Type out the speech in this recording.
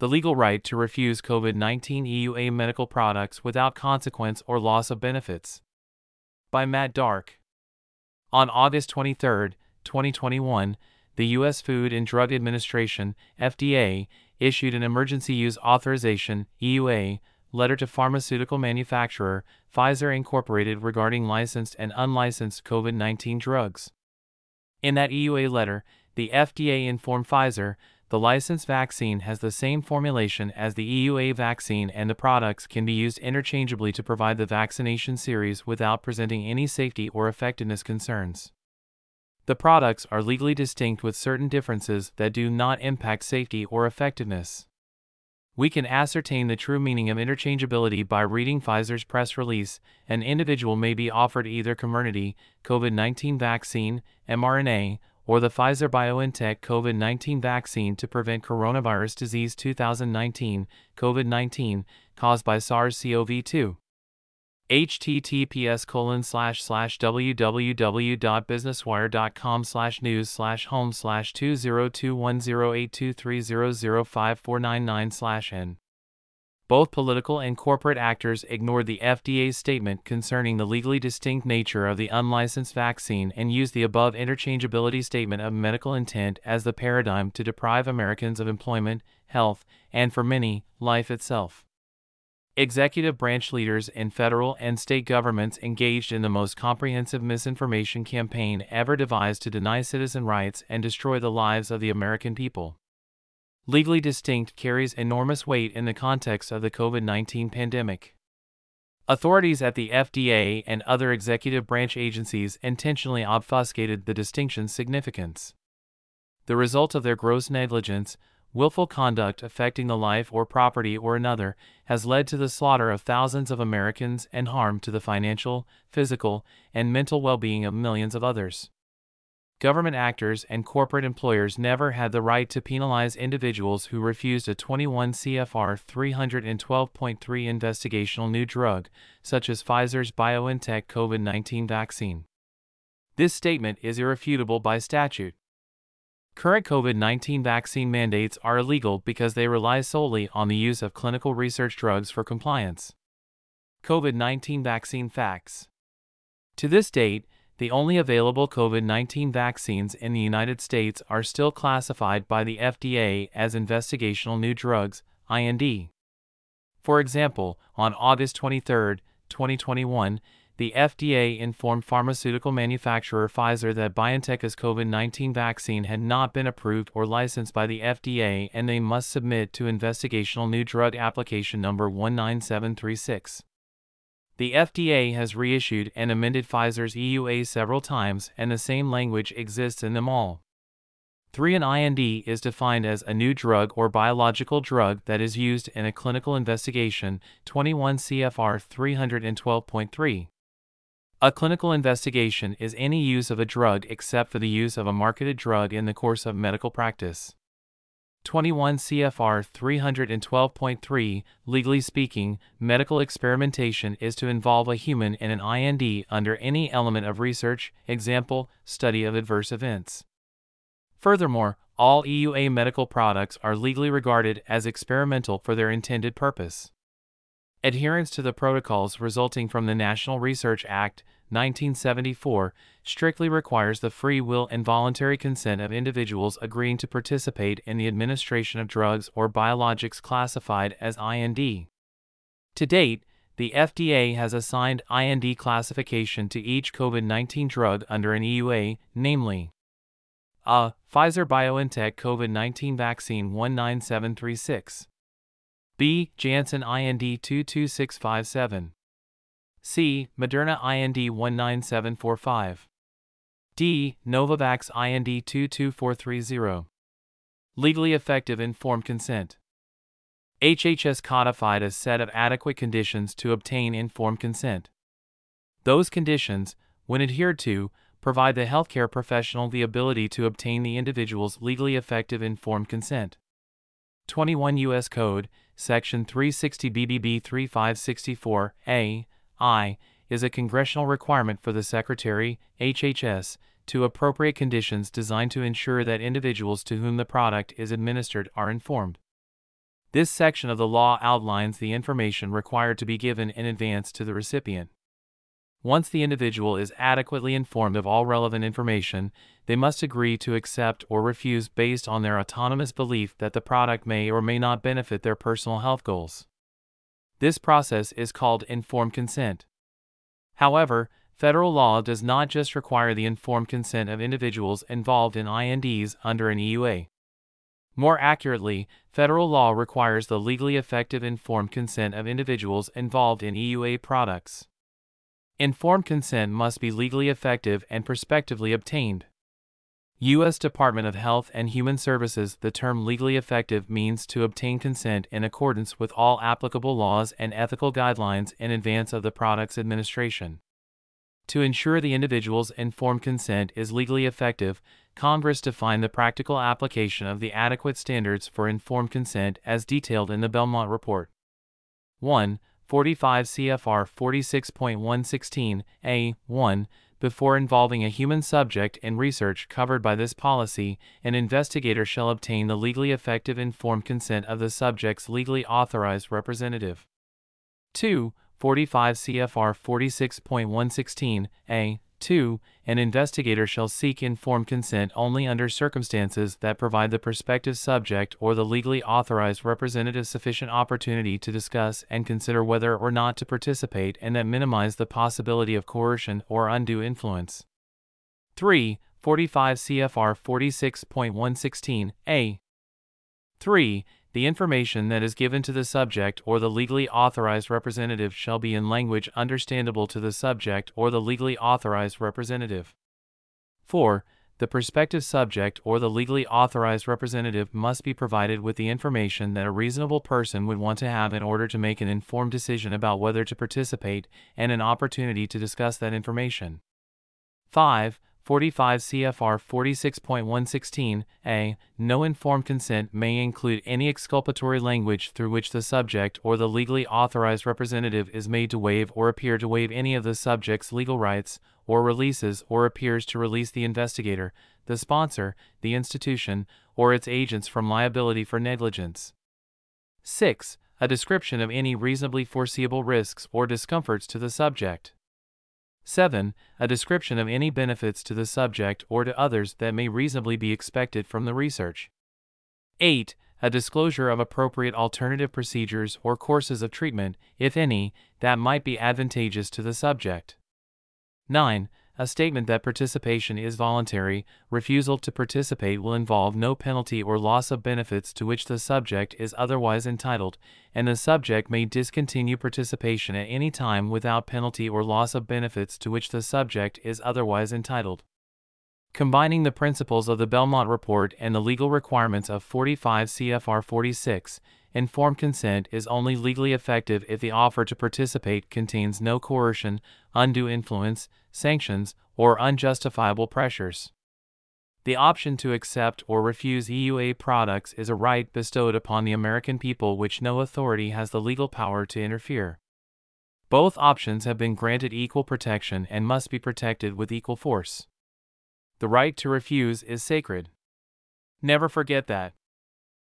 The legal right to refuse COVID 19 EUA medical products without consequence or loss of benefits. By Matt Dark. On August 23, 2021, the U.S. Food and Drug Administration, FDA, issued an emergency use authorization, EUA, letter to pharmaceutical manufacturer Pfizer Incorporated regarding licensed and unlicensed COVID 19 drugs. In that EUA letter, the FDA informed Pfizer the licensed vaccine has the same formulation as the EUA vaccine and the products can be used interchangeably to provide the vaccination series without presenting any safety or effectiveness concerns. The products are legally distinct with certain differences that do not impact safety or effectiveness. We can ascertain the true meaning of interchangeability by reading Pfizer's press release. An individual may be offered either Comirnaty, COVID 19 vaccine, mRNA, or the Pfizer BioNTech COVID 19 vaccine to prevent coronavirus disease 2019, COVID 19, caused by SARS CoV 2 https colon slash slash www.businesswire.com slash news slash home slash 202108230054999 slash n. Both political and corporate actors ignored the FDA's statement concerning the legally distinct nature of the unlicensed vaccine and used the above interchangeability statement of medical intent as the paradigm to deprive Americans of employment, health, and for many, life itself. Executive branch leaders in federal and state governments engaged in the most comprehensive misinformation campaign ever devised to deny citizen rights and destroy the lives of the American people. Legally distinct carries enormous weight in the context of the COVID 19 pandemic. Authorities at the FDA and other executive branch agencies intentionally obfuscated the distinction's significance. The result of their gross negligence, willful conduct affecting the life or property or another has led to the slaughter of thousands of Americans and harm to the financial, physical, and mental well being of millions of others. Government actors and corporate employers never had the right to penalize individuals who refused a 21 CFR 312.3 investigational new drug, such as Pfizer's BioNTech COVID 19 vaccine. This statement is irrefutable by statute. Current COVID 19 vaccine mandates are illegal because they rely solely on the use of clinical research drugs for compliance. COVID 19 vaccine facts. To this date, the only available COVID 19 vaccines in the United States are still classified by the FDA as investigational new drugs, IND. For example, on August 23, 2021, the FDA informed pharmaceutical manufacturer Pfizer that BioNTech's COVID 19 vaccine had not been approved or licensed by the FDA and they must submit to investigational new drug application number 19736. The FDA has reissued and amended Pfizer's EUA several times, and the same language exists in them all. 3. An IND is defined as a new drug or biological drug that is used in a clinical investigation, 21 CFR 312.3. A clinical investigation is any use of a drug except for the use of a marketed drug in the course of medical practice. 21 CFR 312.3 Legally speaking, medical experimentation is to involve a human in an IND under any element of research, example, study of adverse events. Furthermore, all EUA medical products are legally regarded as experimental for their intended purpose. Adherence to the protocols resulting from the National Research Act, 1974, strictly requires the free will and voluntary consent of individuals agreeing to participate in the administration of drugs or biologics classified as IND. To date, the FDA has assigned IND classification to each COVID 19 drug under an EUA, namely A. Pfizer BioNTech COVID 19 Vaccine 19736. B. Janssen IND 22657. C. Moderna IND 19745. D. Novavax IND 22430. Legally effective informed consent. HHS codified a set of adequate conditions to obtain informed consent. Those conditions, when adhered to, provide the healthcare professional the ability to obtain the individual's legally effective informed consent. 21 U.S. Code, Section 360 BBB 3564 A, I, is a congressional requirement for the Secretary, HHS, to appropriate conditions designed to ensure that individuals to whom the product is administered are informed. This section of the law outlines the information required to be given in advance to the recipient. Once the individual is adequately informed of all relevant information, they must agree to accept or refuse based on their autonomous belief that the product may or may not benefit their personal health goals. This process is called informed consent. However, federal law does not just require the informed consent of individuals involved in INDs under an EUA. More accurately, federal law requires the legally effective informed consent of individuals involved in EUA products. Informed consent must be legally effective and prospectively obtained. U.S. Department of Health and Human Services The term legally effective means to obtain consent in accordance with all applicable laws and ethical guidelines in advance of the product's administration. To ensure the individual's informed consent is legally effective, Congress defined the practical application of the adequate standards for informed consent as detailed in the Belmont Report. 1. 45 CFR 46.116 A 1 before involving a human subject in research covered by this policy, an investigator shall obtain the legally effective informed consent of the subject's legally authorized representative. 2. 45 CFR 46.116 A 2. An investigator shall seek informed consent only under circumstances that provide the prospective subject or the legally authorized representative sufficient opportunity to discuss and consider whether or not to participate and that minimize the possibility of coercion or undue influence. 3. 45 CFR 46.116 A. 3 the information that is given to the subject or the legally authorized representative shall be in language understandable to the subject or the legally authorized representative. 4. The prospective subject or the legally authorized representative must be provided with the information that a reasonable person would want to have in order to make an informed decision about whether to participate and an opportunity to discuss that information. 5. 45 CFR 46.116 a. No informed consent may include any exculpatory language through which the subject or the legally authorized representative is made to waive or appear to waive any of the subject's legal rights, or releases or appears to release the investigator, the sponsor, the institution, or its agents from liability for negligence. 6. A description of any reasonably foreseeable risks or discomforts to the subject. 7. A description of any benefits to the subject or to others that may reasonably be expected from the research. 8. A disclosure of appropriate alternative procedures or courses of treatment, if any, that might be advantageous to the subject. 9. A statement that participation is voluntary, refusal to participate will involve no penalty or loss of benefits to which the subject is otherwise entitled, and the subject may discontinue participation at any time without penalty or loss of benefits to which the subject is otherwise entitled. Combining the principles of the Belmont Report and the legal requirements of 45 CFR 46, informed consent is only legally effective if the offer to participate contains no coercion, undue influence, sanctions, or unjustifiable pressures. The option to accept or refuse EUA products is a right bestowed upon the American people which no authority has the legal power to interfere. Both options have been granted equal protection and must be protected with equal force. The right to refuse is sacred. Never forget that.